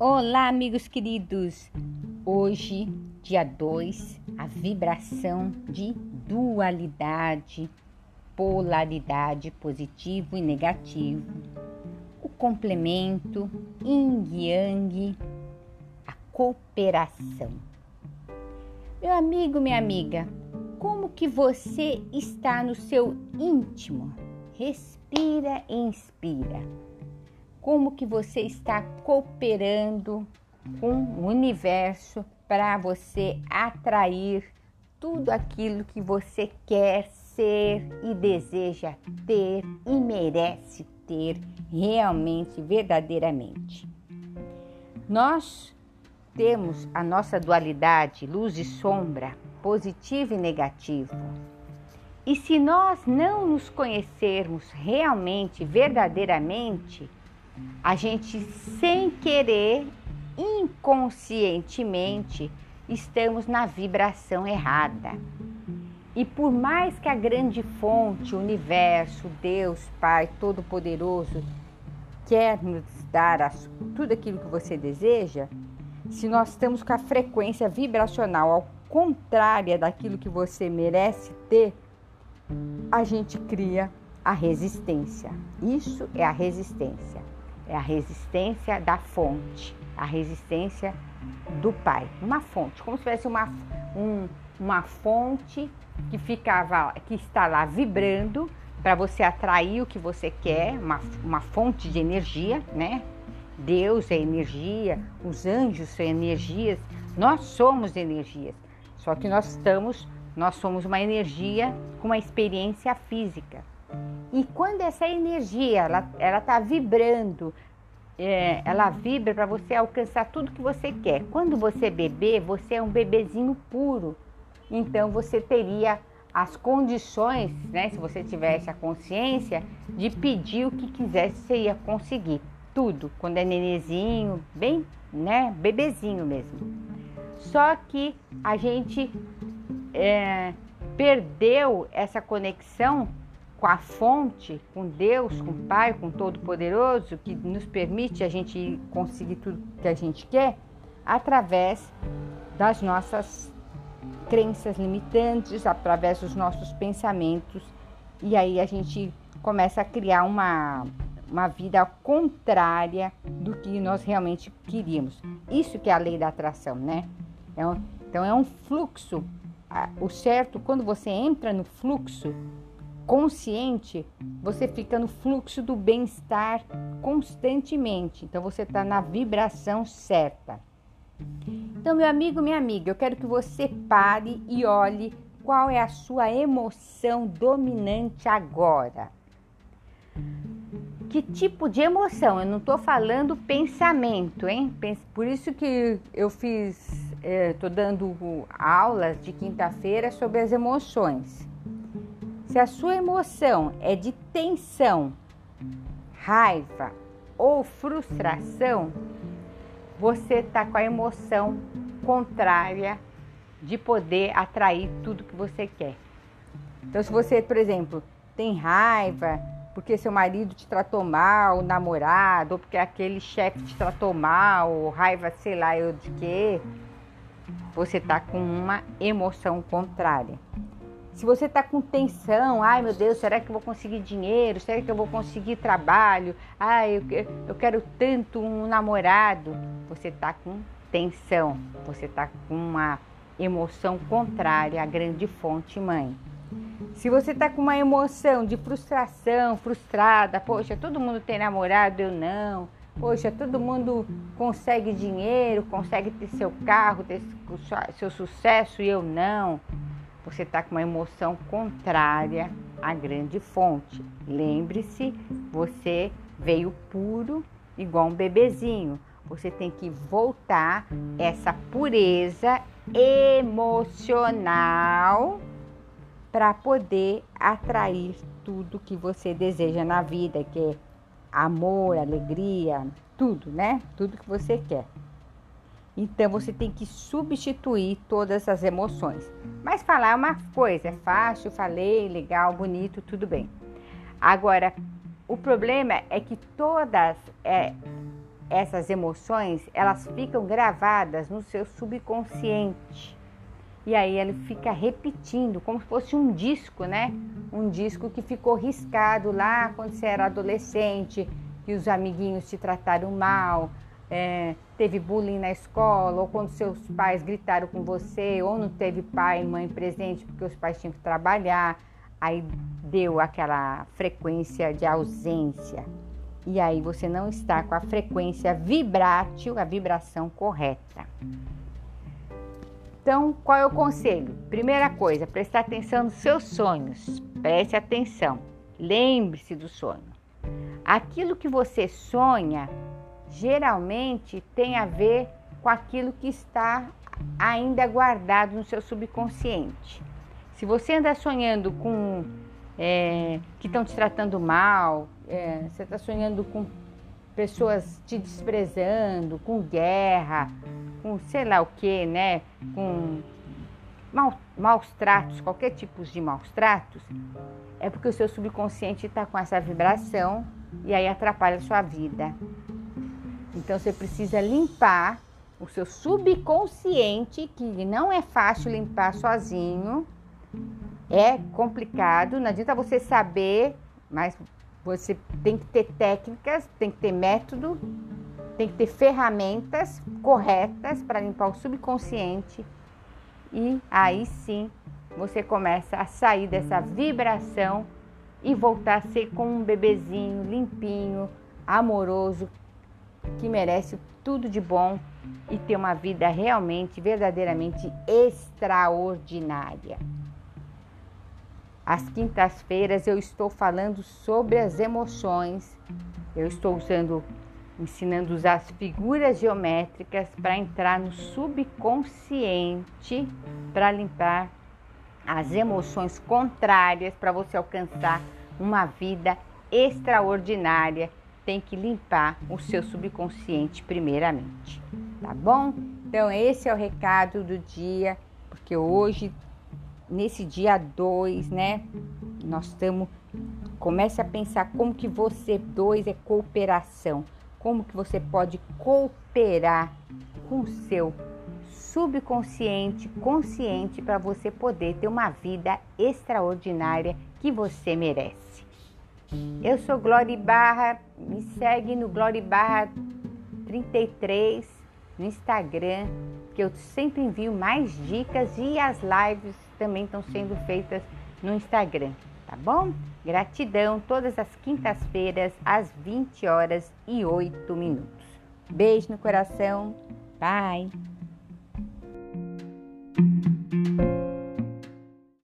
Olá, amigos queridos! Hoje, dia 2, a vibração de dualidade, polaridade positivo e negativo, o complemento, yin yang, a cooperação. Meu amigo, minha amiga, como que você está no seu íntimo? Respira e inspira como que você está cooperando com o universo para você atrair tudo aquilo que você quer ser e deseja ter e merece ter realmente, verdadeiramente. Nós temos a nossa dualidade, luz e sombra, positivo e negativo. E se nós não nos conhecermos realmente, verdadeiramente, a gente sem querer, inconscientemente, estamos na vibração errada. E por mais que a grande fonte, o universo, Deus, Pai Todo-Poderoso, quer nos dar tudo aquilo que você deseja, se nós estamos com a frequência vibracional ao contrária daquilo que você merece ter, a gente cria a resistência. Isso é a resistência é a resistência da fonte, a resistência do pai. Uma fonte, como se tivesse uma, um, uma fonte que ficava, que está lá vibrando para você atrair o que você quer, uma, uma fonte de energia, né? Deus é energia, os anjos são energias, nós somos energias. Só que nós estamos, nós somos uma energia com uma experiência física. E quando essa energia ela ela está vibrando, é, ela vibra para você alcançar tudo que você quer. Quando você beber, você é um bebezinho puro. Então você teria as condições, né, se você tivesse a consciência, de pedir o que quisesse, você ia conseguir. Tudo, quando é nenezinho, bem, né, bebezinho mesmo. Só que a gente é, perdeu essa conexão com a fonte, com Deus, com o Pai, com Todo-Poderoso, que nos permite a gente conseguir tudo que a gente quer, através das nossas crenças limitantes, através dos nossos pensamentos, e aí a gente começa a criar uma, uma vida contrária do que nós realmente queríamos. Isso que é a lei da atração, né? É um, então é um fluxo. O certo, quando você entra no fluxo, consciente, você fica no fluxo do bem-estar constantemente. Então você está na vibração certa. Então, meu amigo, minha amiga, eu quero que você pare e olhe qual é a sua emoção dominante agora. Que tipo de emoção? Eu não estou falando pensamento, hein? Por isso que eu fiz, estou eh, dando aulas de quinta-feira sobre as emoções. Se a sua emoção é de tensão, raiva ou frustração, você está com a emoção contrária de poder atrair tudo que você quer. Então, se você, por exemplo, tem raiva porque seu marido te tratou mal, o namorado, ou porque aquele chefe te tratou mal, ou raiva, sei lá, eu de quê, você está com uma emoção contrária. Se você está com tensão, ai meu Deus, será que eu vou conseguir dinheiro? Será que eu vou conseguir trabalho? Ai, eu, eu quero tanto um namorado. Você está com tensão, você está com uma emoção contrária à grande fonte mãe. Se você está com uma emoção de frustração, frustrada, poxa, todo mundo tem namorado, eu não. Poxa, todo mundo consegue dinheiro, consegue ter seu carro, ter seu sucesso e eu não você está com uma emoção contrária à grande fonte. Lembre-se, você veio puro, igual um bebezinho. Você tem que voltar essa pureza emocional para poder atrair tudo que você deseja na vida, que é amor, alegria, tudo, né? Tudo que você quer. Então você tem que substituir todas as emoções. Mas falar é uma coisa, é fácil, falei, legal, bonito, tudo bem. Agora, o problema é que todas, é, essas emoções, elas ficam gravadas no seu subconsciente. E aí ele fica repetindo, como se fosse um disco, né? Um disco que ficou riscado lá quando você era adolescente, que os amiguinhos te trataram mal, é, teve bullying na escola, ou quando seus pais gritaram com você, ou não teve pai e mãe presente porque os pais tinham que trabalhar, aí deu aquela frequência de ausência. E aí você não está com a frequência vibrátil, a vibração correta. Então, qual é o conselho? Primeira coisa, prestar atenção nos seus sonhos. Preste atenção. Lembre-se do sonho. Aquilo que você sonha geralmente tem a ver com aquilo que está ainda guardado no seu subconsciente. Se você anda sonhando com é, que estão te tratando mal, é, você está sonhando com pessoas te desprezando, com guerra, com sei lá o que, né? Com mal, maus tratos, qualquer tipo de maus tratos, é porque o seu subconsciente está com essa vibração e aí atrapalha a sua vida. Então você precisa limpar o seu subconsciente, que não é fácil limpar sozinho, é complicado, não adianta você saber, mas você tem que ter técnicas, tem que ter método, tem que ter ferramentas corretas para limpar o subconsciente. E aí sim você começa a sair dessa vibração e voltar a ser como um bebezinho limpinho, amoroso, que merece tudo de bom e ter uma vida realmente, verdadeiramente extraordinária. Às quintas-feiras eu estou falando sobre as emoções. Eu estou usando, ensinando usar as figuras geométricas para entrar no subconsciente, para limpar as emoções contrárias, para você alcançar uma vida extraordinária. Tem que limpar o seu subconsciente primeiramente, tá bom? Então esse é o recado do dia, porque hoje nesse dia 2, né? Nós estamos comece a pensar como que você dois é cooperação, como que você pode cooperar com o seu subconsciente, consciente para você poder ter uma vida extraordinária que você merece. Eu sou Glória Barra, me segue no Glória Barra 33 no Instagram, que eu sempre envio mais dicas e as lives também estão sendo feitas no Instagram, tá bom? Gratidão, todas as quintas-feiras, às 20 horas e 8 minutos. Beijo no coração. Bye!